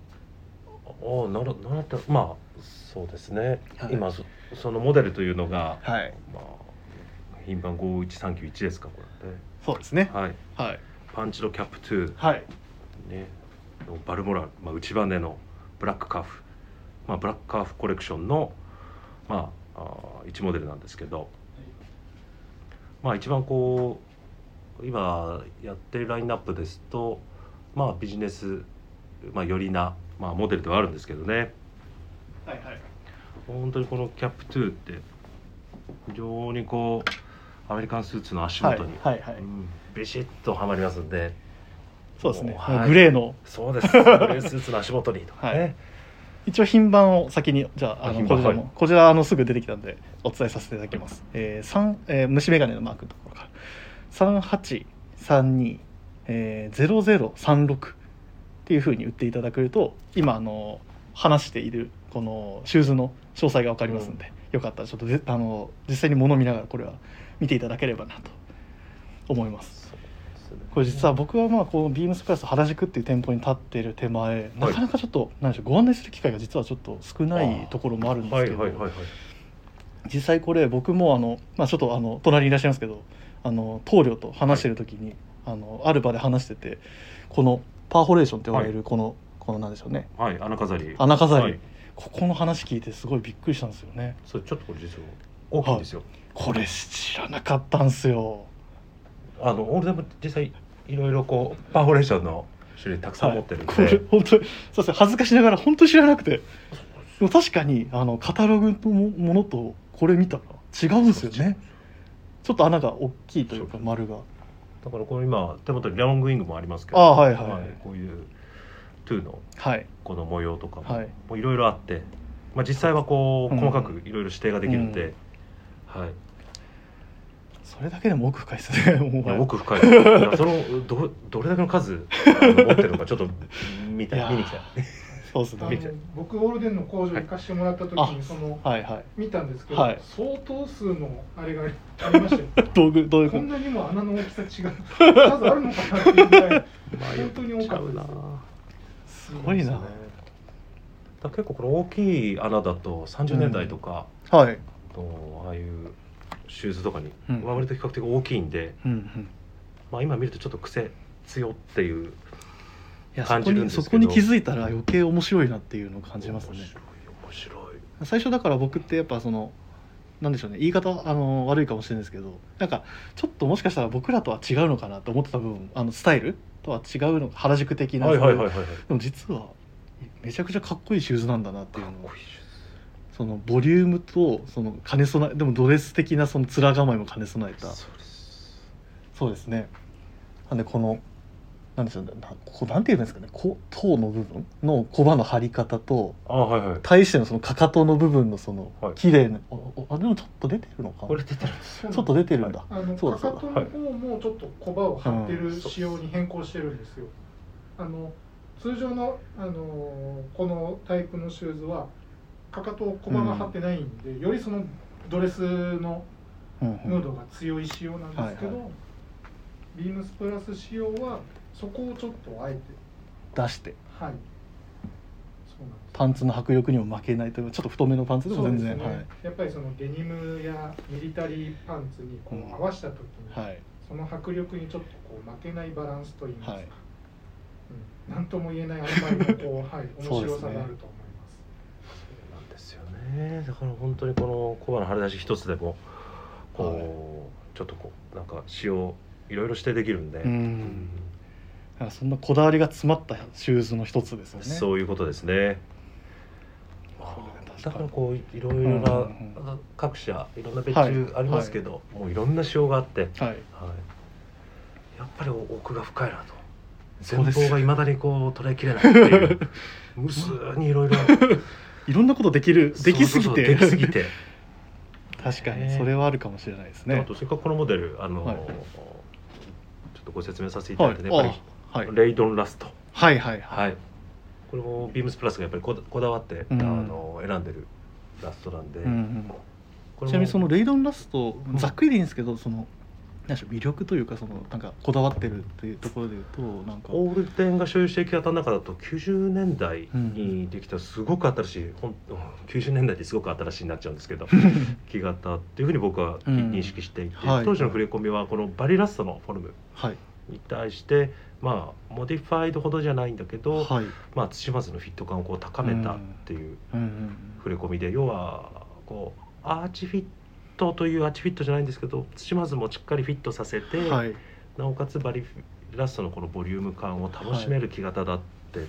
Speaker 2: ああなるなるとまあそうですね、
Speaker 1: はい。
Speaker 2: 今そそのモデルというのが、
Speaker 1: はい。
Speaker 2: まあ品番51391ですかこれね
Speaker 1: そうですね。
Speaker 2: はい。
Speaker 1: はい。
Speaker 2: パンチドキャップ2
Speaker 1: はい。
Speaker 2: ね。のバルモラル、まあ、内バネのブラックカーフ、まあ、ブラックカーフコレクションのまああー1モデルなんですけど。まあ一番こう今やってるラインナップですとまあビジネス、まあ、よりな、まあ、モデルではあるんですけどね。
Speaker 1: はいはい。
Speaker 2: 本当にこのキャップ2って非常にこうアメリカンスーツの足元に、
Speaker 1: はいはいはい。
Speaker 2: うんビシッとはまりますんで。
Speaker 1: そうですね、
Speaker 2: はい。
Speaker 1: グレーの。
Speaker 2: そうです。グレースーツの足元にとかね、
Speaker 1: はい。一応品番を先にじゃああ
Speaker 2: あ
Speaker 1: のこちらも、
Speaker 2: はい。
Speaker 1: こちらあのすぐ出てきたんでお伝えさせていただきます、えー三えー虫眼鏡のマークのところから。3832、えー、0036っていうふうに打っていただけると今あの話しているこのシューズの詳細が分かりますんで、よかったらちょっとぜあの実際に物を見ながらこれは見ていただければなと思います。これ実は僕はまあこのビームスプラス原宿っていう店舗に立っている手前、なかなかちょっと何でしょうご案内する機会が実はちょっと少ないところもあるんですけど、
Speaker 2: はいはいはいはい。
Speaker 1: 実際これ僕もあの、まあ、ちょっとあの隣にいらっしゃいますけどあの棟梁と話してる時に、あのある場で話しててこのパーフォレーションって呼ばれるこの、このなんでしょうね。
Speaker 2: はい穴飾り
Speaker 1: 穴飾り
Speaker 2: はい。
Speaker 1: ここの話聞いてすごいびっくりしたんですよね。
Speaker 2: それちょっとこれ実は大きいんですよ、
Speaker 1: これ知らなかったんすよ。
Speaker 2: あの俺でも実際いろいろこうパーフォレーションの種類たくさん持ってるんで、
Speaker 1: はい。これ本当にそうですね。恥ずかしながら本当に知らなくて。でも確かにあのカタログのもものとこれ見たら違うんですよね。ちょっと穴が大きいというか丸が
Speaker 2: だからこれ今手元にロングウィングもありますけど
Speaker 1: あはいはい。はい
Speaker 2: こういうトゥーの
Speaker 1: はい。
Speaker 2: この模様とかも
Speaker 1: はい。
Speaker 2: ろいろあって、まあ、実際はこう
Speaker 1: うん。
Speaker 2: 細かくいろいろ指定ができるんで、はい。
Speaker 1: それだけでも奥深いですね
Speaker 2: 奥深い。そのどどれだけの数持ってるのかちょっと見た見に来たい
Speaker 1: そうですね。
Speaker 4: 僕オールデンの工場行かしてもらった時
Speaker 1: はい
Speaker 4: にその
Speaker 1: はいはい。
Speaker 4: 見たんですけど、
Speaker 1: はい。
Speaker 4: 相当数のあれがありましたよ
Speaker 1: 道具道具
Speaker 4: こんなにも穴の大きさ違う。数あるのかなっていうぐらい 本当に多かったです。よ
Speaker 1: すごいな。
Speaker 2: だから結構この大きい穴だと30年代とか
Speaker 1: はい。
Speaker 2: のああいうシューズとかに、
Speaker 1: うん。
Speaker 2: 割と比較的大きいんで、
Speaker 1: うんうん。
Speaker 2: まあ、今見るとちょっと癖強っていう感
Speaker 1: こに
Speaker 2: じるんですけど。
Speaker 1: そこに気づいたら余計面白いなっていうのを感じますね。
Speaker 2: 面白い面白い。
Speaker 1: 最初だから僕ってやっぱそのなんでしょうね言い方あの悪いかもしれないですけどなんかちょっともしかしたら僕らとは違うのかなと思ってた部分あのスタイル？とは違うの原宿的な、
Speaker 2: はいはいはいはいはい。
Speaker 1: でも実はめちゃくちゃかっこいいシューズなんだなっていうのを。そのボリュームとその兼ね備えでもドレス的なその面構えも兼ね備えた。
Speaker 2: そうです。
Speaker 1: そうですね。なんでこのなんでしょうねなここなんていうんですかねこ頭の部分？の小刃の張り方と
Speaker 2: あはいはい。
Speaker 1: 対してのそのかかとの部分のその
Speaker 2: はい。
Speaker 1: 綺麗な、おおあでもちょっと出てるのかな？
Speaker 2: これ出てる。んです
Speaker 1: ちょっと出てるんだ、
Speaker 4: あの
Speaker 1: そうだそうだ。
Speaker 4: かかとの方もちょっと小刃を張ってる仕様に変更してるんですよ。あの通常のあのこのタイプのシューズはかかとを小刃が張ってないんで、よりそのドレスの
Speaker 1: うんうん。
Speaker 4: ムードが強い仕様なんですけど、
Speaker 1: はいは
Speaker 4: ビームスプラス仕様はそこをちょっとあえて。
Speaker 1: 出して。
Speaker 4: はい。
Speaker 1: パンツの迫力にも負けないというちょっと太めのパンツでも全然
Speaker 4: そうですね。やっぱりそのデニムやミリタリーパンツにこ
Speaker 1: うん
Speaker 4: う合わせた時に、
Speaker 1: はい、はい、
Speaker 4: その迫力にちょっとこう負けないバランスといいますか、
Speaker 1: はい。
Speaker 4: うん、なんとも言えない曖昧なこう、はい、面白さがあると思います。
Speaker 2: なんですよね。だから本当にこの小判の張り出し一つでもこう、ちょっとこうなんか使用いろいろ指定できるんで、
Speaker 1: うんそんなこだわりが詰まったシューズの一つですよね。
Speaker 2: そういうことですね。
Speaker 1: こ
Speaker 2: だからこういろいろな、各社いろんな別
Speaker 1: はい
Speaker 2: 注ありますけど、もういろんな仕様があって、はい、
Speaker 1: はい。
Speaker 2: やっぱり奥が深いなと。前方がいまだにこう捉えきれないっていう。無数にいろいろ。
Speaker 1: いろんなことできるできすぎて。
Speaker 2: できすぎて。
Speaker 1: 確かに
Speaker 2: ね。
Speaker 1: それはあるかもしれないですね。
Speaker 2: あとせっかくこのモデルあの、
Speaker 1: はい。
Speaker 2: ちょっとご説明させていただいてね、
Speaker 1: はい
Speaker 2: やっぱ
Speaker 1: あはい。
Speaker 2: りレイドンラスト。
Speaker 1: はいはいはい。
Speaker 2: はい。これもビームスプラスがやっぱりこだわって、
Speaker 1: うん。
Speaker 2: あの選んでるラストなんで、
Speaker 1: うんうん。ちなみにそのレイドンラストざっくりでいいんですけどその何でしょう魅力というかそのなんかこだわってるっていうところで言うとなんか。
Speaker 2: オールデンが所有している木型の中だと90年代にできたすごく新しい、ほん90年代ですごく新しいになっちゃうんですけど 木型っていうふうに僕は
Speaker 1: うん。
Speaker 2: 認識していて、
Speaker 1: はい。
Speaker 2: 当時の触れ込みはこのバリラストのフォルム
Speaker 1: はい。
Speaker 2: に対してまあ Modified ほどじゃないんだけど、
Speaker 1: はい。
Speaker 2: まあ、土まずのフィット感をこう高めたっていう触れ込みで、要はこうアーチフィットというアーチフィットじゃないんですけど土まずもしっかりフィットさせて、
Speaker 1: うんはい。
Speaker 2: なおかつ Barrie Last のこのボリューム感を楽しめる木型だって、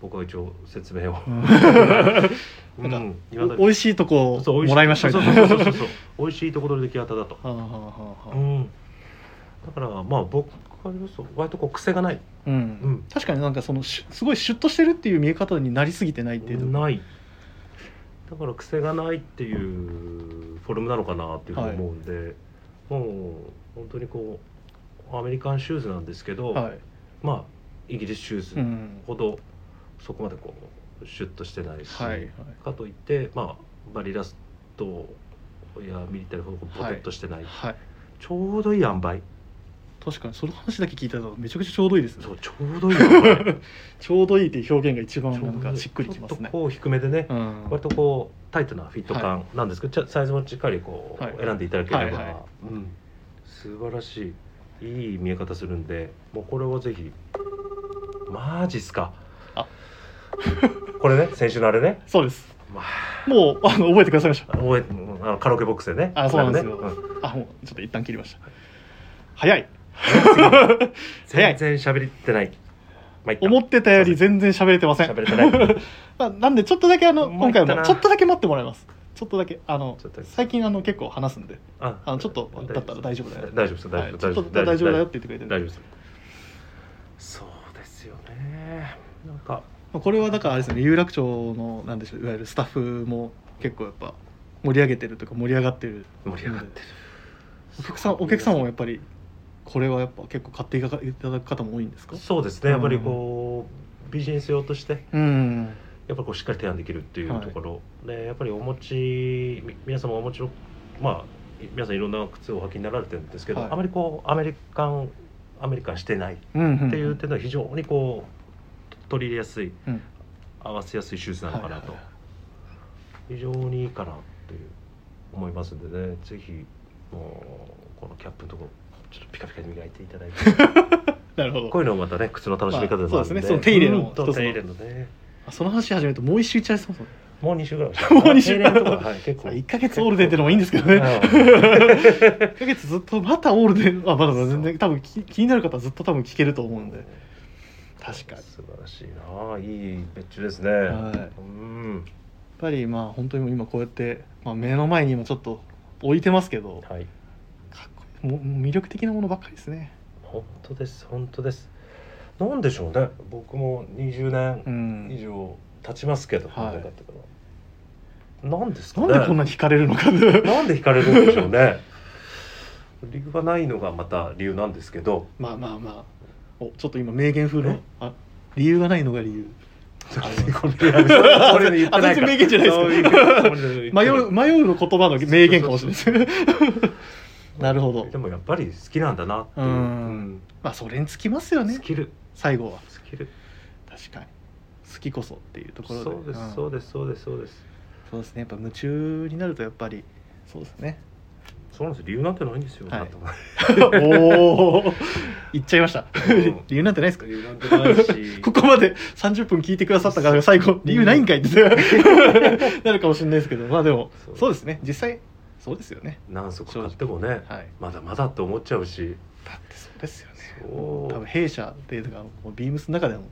Speaker 2: 僕は一応説明を、
Speaker 1: うん。美味しいとこもらいましたみたいな。
Speaker 2: そうそうそうそう美味しいところで木型だと、
Speaker 1: はあはあはあはあ。
Speaker 2: うん、だからまあ僕から言うと割とこう癖がない。
Speaker 1: うん。
Speaker 2: うん。
Speaker 1: 確かになんかそのしすごいシュッとしてるっていう見え方になりすぎてないっていう。と
Speaker 2: ない。だから癖がないっていうフォルムなのかなっていうふうに思うんで、もう本当にこうアメリカンシューズなんですけど、
Speaker 1: はい。
Speaker 2: まあイギリスシューズ
Speaker 1: うん。
Speaker 2: ほどそこまでこうシュッとしてないし、
Speaker 1: はいはい。
Speaker 2: かといってまあバリラストやミリタリーほどボテッとしてない、
Speaker 1: はい。
Speaker 2: ちょうどいい塩梅
Speaker 1: 確かにその話だけ聞いたらめちゃくちゃちょうどいいですね。
Speaker 2: そうちょうどいい
Speaker 1: ちょうどいいっていう表現が一番
Speaker 2: ちょうん
Speaker 1: かしっくりきますね。
Speaker 2: こう低めでね、
Speaker 1: うん。
Speaker 2: 割とこうタイトなフィット感なんですけど、ちゃサイズもしっかりこう、
Speaker 1: はい
Speaker 2: 選んでいただければ、
Speaker 1: はいはい
Speaker 2: うん、素晴らしい。いい見え方するんでもうこれをぜひ。マジっすか。
Speaker 1: あ。
Speaker 2: これね先週のあれね、
Speaker 1: そうです。
Speaker 2: ま
Speaker 1: もうあの覚えてくださいました。
Speaker 2: あ、覚えうんあのカラオケボックスでね。
Speaker 1: あそうなんですよ。
Speaker 2: ね。うん。
Speaker 1: あもうちょっと一旦切りました。早い
Speaker 2: 全然喋ってない。まあいっか。
Speaker 1: 思ってたより全然喋れてません。
Speaker 2: 喋れてない。
Speaker 1: まあ、なんでちょっとだけあの今回もちょっとだけ待ってもらいます。ちょっとだけあの
Speaker 2: ちょっとだけ。
Speaker 1: 最近あの結構話すんで。
Speaker 2: あ
Speaker 1: あのちょっとだったら大丈夫だよ。
Speaker 2: 大丈夫です大
Speaker 1: はい
Speaker 2: 丈夫
Speaker 1: ちょっと大丈夫だよって言ってくれてる
Speaker 2: 大丈夫です。そうですよね。なんか。
Speaker 1: まあこれはだからあれですね。有楽町のなんでしょういわゆるスタッフも結構やっぱ盛り上げてるというか盛り上がってる。
Speaker 2: 盛り上がってる。
Speaker 1: お客さんお客さんもやっぱりこれはやっぱ結構買っていただく方も多いんですか？
Speaker 2: そうですね。やっぱりこうビジネス用として
Speaker 1: うん。
Speaker 2: やっぱこうしっかり提案できるっていう
Speaker 1: はい
Speaker 2: ところ、でやっぱりお持ちみ皆様お持ちのまあ皆さんいろんな靴をお履きになられてるんですけど、
Speaker 1: はい。
Speaker 2: あまりこうアメリカンアメリカンしてないっていう点では非常にこう取り入れやすい
Speaker 1: うん。
Speaker 2: 合わせやすいシューズなのかなと、
Speaker 1: はいはい。
Speaker 2: 非常にいいかなっていう思いますんでね。ぜひもうこのキャップのとこちょっとピカピカに磨いていただいて。
Speaker 1: なるほど。
Speaker 2: こういうのもまたね靴の楽しみ方でもあるんで、
Speaker 1: まあそうですね。その手入れの
Speaker 2: 手入れのね。
Speaker 1: あその話始めるともう一周いっちゃいそう
Speaker 2: もう2週ぐらい
Speaker 1: もう二週
Speaker 2: 手入れのところははい結構。
Speaker 1: 1ヶ月オールデンってのもいいんですけどね。
Speaker 2: うん
Speaker 1: 1ヶ月ずっとまたオールデンあまだ全然多分気気になる方はずっと多分聞けると思うんで。確かに。
Speaker 2: 素晴らしいな。いい別注ですね、
Speaker 1: はい。
Speaker 2: うん。
Speaker 1: やっぱりまあ本当に今こうやって、まあ、目の前に今ちょっと置いてますけど。
Speaker 2: はい
Speaker 1: 魅力的なものばっかりですね。
Speaker 2: 本当です本当です。なんでしょうね。僕も20
Speaker 1: う
Speaker 2: 年以
Speaker 1: ん。
Speaker 2: 上経ちますけど、
Speaker 1: はい。
Speaker 2: 本当にだってからなんですか
Speaker 1: な
Speaker 2: ね
Speaker 1: んでこんなに惹かれるのか。
Speaker 2: なんで惹かれるんでしょうね。理由がないのがまた理由なんですけど。
Speaker 1: まあまあまあ。おちょっと今名言風の
Speaker 2: え？
Speaker 1: あ理由がないのが理由。
Speaker 2: これ言ってない
Speaker 1: か迷う迷うの言葉の名言かもしれないです なるほど。
Speaker 2: でもやっぱり好きなんだなっていう、
Speaker 1: うん。
Speaker 2: うん。
Speaker 1: まあそれにつきますよね。
Speaker 2: スキル
Speaker 1: 最後は。
Speaker 2: スキル
Speaker 1: 確かに。好きこそっていうところで。
Speaker 2: そうです、
Speaker 1: ん。
Speaker 2: そうですそうですそうです。
Speaker 1: そうですね。やっぱ夢中になるとやっぱりそうですね。
Speaker 2: そうなんです理由なんてないんですよ、
Speaker 1: はい。おお言 っちゃいました。
Speaker 2: うん。
Speaker 1: 理由なんてないですか？
Speaker 2: 理由なんてないし。
Speaker 1: ここまで30分聞いてくださった方が最後理由ないんかいって なるかもしれないですけど。まあでも
Speaker 2: そう
Speaker 1: ですね。実際そうですよね。
Speaker 2: 何足買ってもね、
Speaker 1: はい。
Speaker 2: まだまだって思っちゃうし。
Speaker 1: だってそうですよね。
Speaker 2: そう。
Speaker 1: 多分弊社っていうかもうビームスの中でも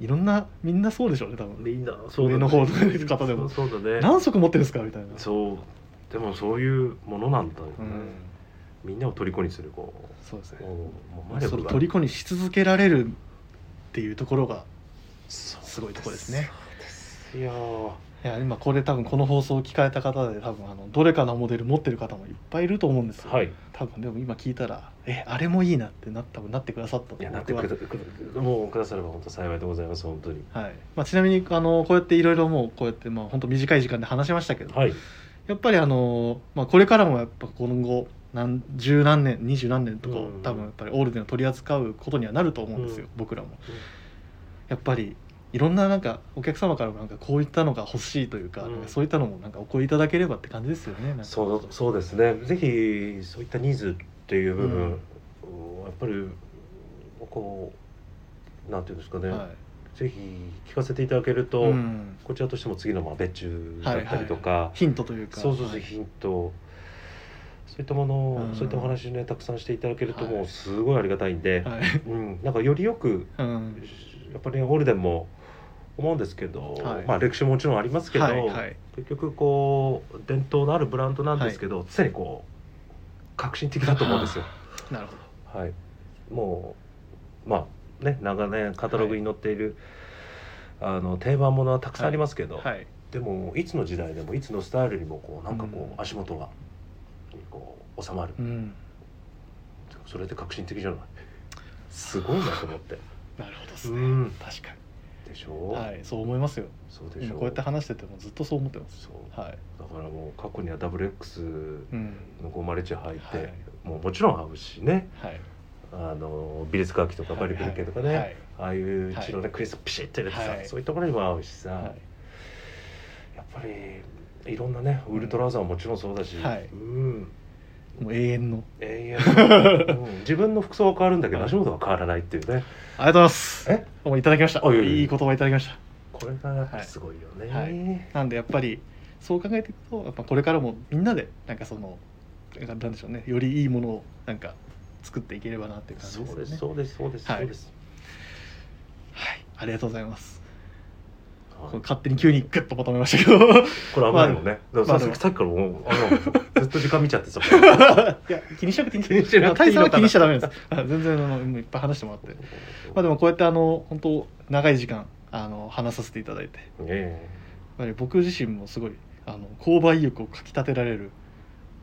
Speaker 1: いろんなみんなそうでしょうね多分。
Speaker 2: みんな
Speaker 1: 上の方の方でも。
Speaker 2: そうだね。
Speaker 1: 何足持ってるんですかみたいな。
Speaker 2: そう。でもそういうものなんだよね、
Speaker 1: うん。
Speaker 2: みんなを虜にするこ
Speaker 1: そうですね。その虜にし続けられるっていうところが
Speaker 2: そう
Speaker 1: すごいとこですね。
Speaker 2: いやー
Speaker 1: いや今これ多分この放送を聞かれた方で多分あのどれかのモデル持ってる方もいっぱいいると思うんですよ、
Speaker 2: はい
Speaker 1: 多分でも今聞いたらえあれもいいなってな多分なってくださったと
Speaker 2: いやなってくもうくだされば本当幸いでございます本当に
Speaker 1: はいまあ、ちなみにあのこうやっていろいろもうこうやってまあ本当短い時間で話しましたけど、
Speaker 2: はい
Speaker 1: やっぱりあの、まあ、これからもやっぱ今後何十何年二十何年とかを
Speaker 2: うん
Speaker 1: 多分やっぱりオールデンを取り扱うことにはなると思うんですよ、
Speaker 2: うん
Speaker 1: 僕らも。やっぱりいろんななんかお客様からもなんかこういったのが欲しいというか,、
Speaker 2: うん。
Speaker 1: そういったのもなんかお声いただければって感じですよね。
Speaker 2: そうそうですね。ぜひそういったニーズっていう部分、
Speaker 1: うん
Speaker 2: うん。やっぱりこうなんていうんですかね、
Speaker 1: は
Speaker 2: ぜひ聞かせていただけると、
Speaker 1: いうん。
Speaker 2: こちらとしても次のまあ別注だったりとか、
Speaker 1: ヒントというか。
Speaker 2: そうそうそう、
Speaker 1: はい。
Speaker 2: ヒント。そういったものを、
Speaker 1: うん。
Speaker 2: そういったお話ねたくさんしていただけると
Speaker 1: はい。
Speaker 2: もうすごいありがたいんで、
Speaker 1: はい。
Speaker 2: うん、なんかよりよく
Speaker 1: うん。
Speaker 2: やっぱりねゴールデンも思うんですけど、
Speaker 1: はい。
Speaker 2: まあ歴史ももちろんありますけど、
Speaker 1: はいはい。
Speaker 2: 結局こう伝統のあるブランドなんですけど、常にこう革新的だと思うんですよ。
Speaker 1: なるほ
Speaker 2: はい、もうまあね長年カタログに載っている、あの定番ものはたくさんありますけど、でもいつの時代でもいつのスタイルにもこうなんかこう、
Speaker 1: うん。
Speaker 2: 足元がこう収まる、
Speaker 1: うん。
Speaker 2: それって革新的じゃない？すごいなと思って。
Speaker 1: なるほどですね。
Speaker 2: うん。
Speaker 1: 確か
Speaker 2: でしょ
Speaker 1: にはいそう思いますよ。
Speaker 2: そうでしょ
Speaker 1: こうやって話しててもずっとそう思ってます。
Speaker 2: そう。
Speaker 1: はい。
Speaker 2: だからもう過去には WX
Speaker 1: うん。
Speaker 2: のゴマレチ入って、
Speaker 1: はい。
Speaker 2: もうもちろん合うしね。
Speaker 1: はい。
Speaker 2: あの美術楽器とかバリブル系とかね、
Speaker 1: はい。はい。
Speaker 2: ああいう血のね、クリスピシッと入れてさ、
Speaker 1: はい。
Speaker 2: そういうところにも合うしさ、
Speaker 1: はい。
Speaker 2: やっぱりいろんなねウルトラザーももちろんそうだし、
Speaker 1: はい。
Speaker 2: うん
Speaker 1: もう永遠の。
Speaker 2: 永遠、うん。自分の服装は変わるんだけど、
Speaker 1: はい。
Speaker 2: 足元は変わらないっていうね。
Speaker 1: ありがとうございます。
Speaker 2: え？
Speaker 1: もういただきました。
Speaker 2: あいやい
Speaker 1: 言葉いただきました。
Speaker 2: これがすごいよね、
Speaker 1: はい。なんでやっぱりそう考えていくとやっぱこれからもみんなでなんかそのなんでしょうね。よりいいものをなんか作っていければなっていう感じですよね。
Speaker 2: ですそうですそうです、
Speaker 1: はい。
Speaker 2: そうです、
Speaker 1: はい。ありがとうございます勝手に急にグッとまとめましたけど。い
Speaker 2: これ危ないもんね、だからさ
Speaker 1: まあ
Speaker 2: さっきからもうあのずっと時間見ちゃってさ
Speaker 1: や気にしなくていいん
Speaker 2: 気にしなくていいのか。な
Speaker 1: 大佐は気にしちゃダメです。あ全然あのもういっぱい話してもらって。まあでもこうやってあの本当長い時間あの話させていただいて。
Speaker 2: え
Speaker 1: やっぱり僕自身もすごいあの購買意欲をかきたてられる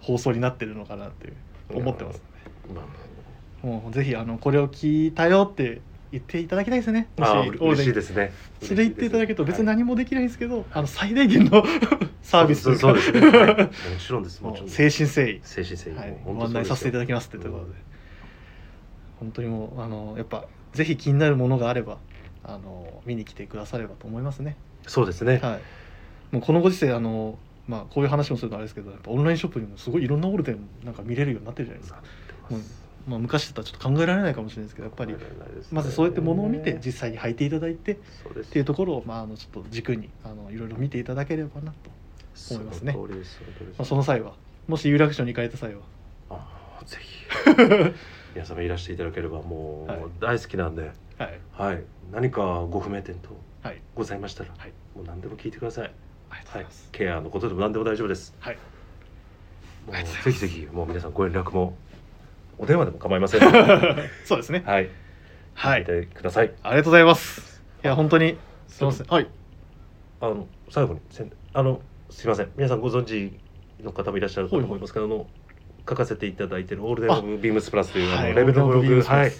Speaker 1: 放送になってるのかなっていう思ってます、もうぜひあのこれを聞いたよって言っていただきたいですね。
Speaker 2: あ、あ
Speaker 1: もし
Speaker 2: ー嬉しいですすね。
Speaker 1: それ言っていただけると別に
Speaker 2: はい
Speaker 1: 何もできないんですけど、あの最大限のサービス
Speaker 2: そうですね、はい。もちろんです。もちろ
Speaker 1: ん誠心誠意。
Speaker 2: 精神性
Speaker 1: はい、ご案内させていただきますってところで、本当にもうあのやっぱぜひ気になるものがあればあの見に来てくださればと思いますね。
Speaker 2: そうですね、
Speaker 1: はい。もうこのご時世あのまあこういう話もするのはあれですけど、やっぱオンラインショップにもすごいいろんなオルデンなんか見れるようになってるじゃないですか。もうまあ昔だったらちょっと考えられないかもしれないですけど、やっぱりまずそうやってものを見て実際に履いていただいてっていうところをまああのちょっと軸にあのいろいろ見ていただければなと。思いますね。
Speaker 2: そ
Speaker 1: まあその際はもし有楽町に行かれた際は、
Speaker 2: あーぜひ。皆様いらしていただければもう、
Speaker 1: はい。
Speaker 2: 大好きなんで、
Speaker 1: はい。
Speaker 2: はい、何かご不明点等
Speaker 1: はい。
Speaker 2: ございましたら、
Speaker 1: はい。
Speaker 2: もう何でも聞いてください。いケアのことでも何でも大丈夫です。
Speaker 1: はい。
Speaker 2: ぜひぜひもう皆さんご連絡もお電話でも構いません
Speaker 1: そうですね。
Speaker 2: はい、
Speaker 1: はい。
Speaker 2: てください。
Speaker 1: ありがとうございます。いや本当にすみません。はい。
Speaker 2: あの最後にせんあのすいません皆さんご存知の方もいらっしゃると思いますけど、あの書かせていただいているオールデンオブビームスプラスというあの
Speaker 1: はい
Speaker 2: レベルのブログはい
Speaker 1: はい。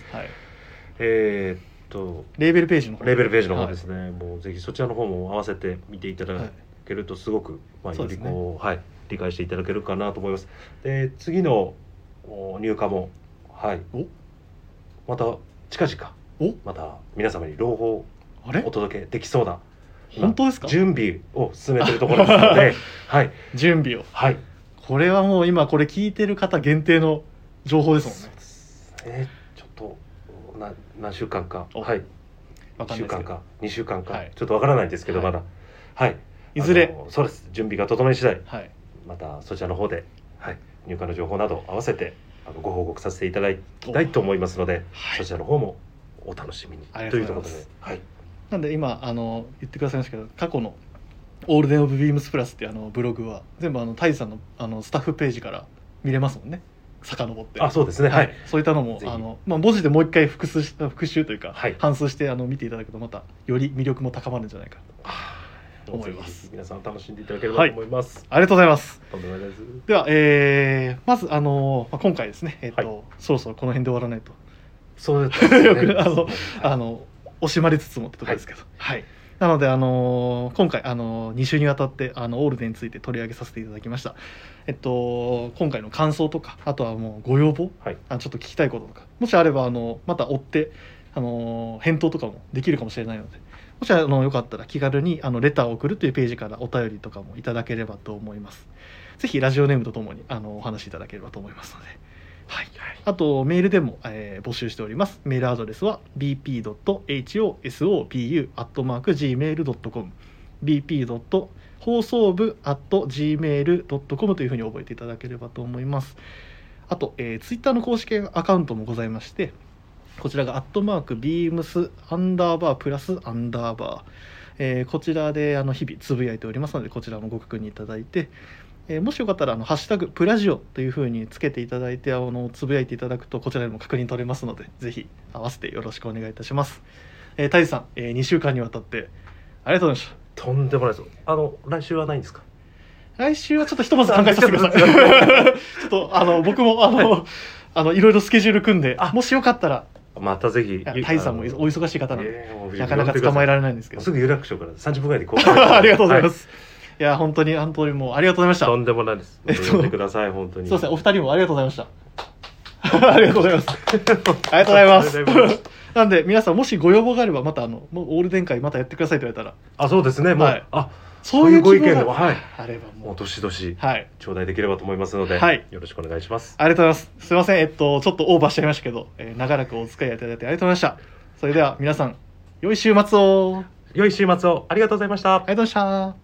Speaker 2: えーっと
Speaker 1: レーベルページの方
Speaker 2: レベルページの方ですね、もうぜひそちらの方も合わせて見ていただ
Speaker 1: はい
Speaker 2: けるとすごく、まあ、より
Speaker 1: そうね
Speaker 2: こうはい、理解していただけるかなと思います。で次のお入荷も。はい。
Speaker 1: お？
Speaker 2: また近々
Speaker 1: お？
Speaker 2: また皆様に朗報
Speaker 1: あれ？
Speaker 2: お届けできそうな
Speaker 1: 本当ですか？
Speaker 2: 準備を進めているところですので はい。
Speaker 1: 準備を。
Speaker 2: はい。
Speaker 1: これはもう今これ聞いてる方限定の情報ですもんね。
Speaker 2: そうですね。ちょっとな何週間か。
Speaker 1: お。
Speaker 2: はい。
Speaker 1: わか
Speaker 2: 1週間
Speaker 1: んないですけど。
Speaker 2: か2週間か、
Speaker 1: はい。
Speaker 2: ちょっとわからないんですけど、
Speaker 1: はい。
Speaker 2: まだ。はい。
Speaker 1: いずれ。
Speaker 2: あのそうです。準備が整い次第。
Speaker 1: はい。
Speaker 2: またそちらの方で、はい、入荷の情報など合わせてあのご報告させていただきたいと思いますので、
Speaker 1: はい。
Speaker 2: そちらの方もお楽しみに。というところ
Speaker 1: とうございます。
Speaker 2: で。はい。
Speaker 1: なんで今あの言ってくださいましたけど過去の「オールデン・オブ・ビームスプラス」っていうあのブログは全部あのタイズさんのあのスタッフページから見れますもんね。遡って。
Speaker 2: あそうですね。はい、
Speaker 1: そういったのもあの、まあ、文字でもう一回復習し復習というか、
Speaker 2: はい。
Speaker 1: 反数してあの見ていただくとまたより魅力も高まるんじゃないか思います。
Speaker 2: 皆さん楽しんでいただければと思います、
Speaker 1: ありがとうございます。
Speaker 2: で
Speaker 1: は、えーまずあの、まあ、今回ですね、えっと
Speaker 2: はい
Speaker 1: そろそろこの辺で終わらないと。
Speaker 2: そうですね。
Speaker 1: よくあの
Speaker 2: はい
Speaker 1: あの惜しまれつつもってところですけど、はい。なので、あのー今回、あのー2週にわたってあのオールデンについて取り上げさせていただきました、えっと、今回の感想とかあとはもうご要望
Speaker 2: はい。
Speaker 1: あちょっと聞きたいこととかもしあればあのまた追って、あのー返答とかもできるかもしれないのでもしあのよかったら気軽にあのレターを送るというページからお便りとかもいただければと思います。ぜひラジオネームとともにあのお話しいただければと思いますので。はい。あとメールでも、えー募集しております。メールアドレスは bp.hosobu.gmail.com bp. 放送部 .gmail.com というふうに覚えていただければと思います。あと、えー、ツイッターの公式アカウントもございましてこちらがアットマークビームスアンダーバープラスアンダーバー、えーこちらであの日々つぶやいておりますのでこちらもご確認いただいて、えーもしよかったらあの「ハッシュタグプラジオ」というふうにつけていただいてあのつぶやいていただくとこちらでも確認取れますのでぜひ合わせてよろしくお願いいたします。えー、タイさん、え2週間にわたってありがとうございました。
Speaker 2: とんでもないですあの来週はないんですか？
Speaker 1: 来週はちょっとひとまず考えさせてください。ちょっとあの僕もあの、あのいろいろスケジュール組んで
Speaker 2: あ、
Speaker 1: もしよかったら、
Speaker 2: またぜひ
Speaker 1: いやタイさんもお忙しい方なんで、
Speaker 2: で
Speaker 1: なかなか捕まえられないんですけど
Speaker 2: す。ぐ有楽町から30分ぐらいでこう
Speaker 1: ありがとうございます。い、や本当に本当にもうありがとうございました。
Speaker 2: とんでもないです
Speaker 1: えっと
Speaker 2: ください本当に
Speaker 1: そうですね、お二人もありがとうございました。ありがとうございます。ありがとうございま
Speaker 2: す
Speaker 1: す。なんで皆さんもしご要望があればまたあのもうオール電会またやってくださいと言われたら
Speaker 2: あそうですねもう、
Speaker 1: はい
Speaker 2: あ
Speaker 1: そういう
Speaker 2: ご意見でもはい
Speaker 1: あれば
Speaker 2: もうどしどし
Speaker 1: はい
Speaker 2: 頂戴できればと思いますので、
Speaker 1: はい
Speaker 2: よろしくお願いします
Speaker 1: ありがとうございます。すみません、えっと、ちょっとオーバーしちゃいましたけど、えー長らくお付き合いいただいてありがとうございました。それでは皆さん、良い週末を。あり
Speaker 2: 良い週末をありがとうございました
Speaker 1: がとうございました。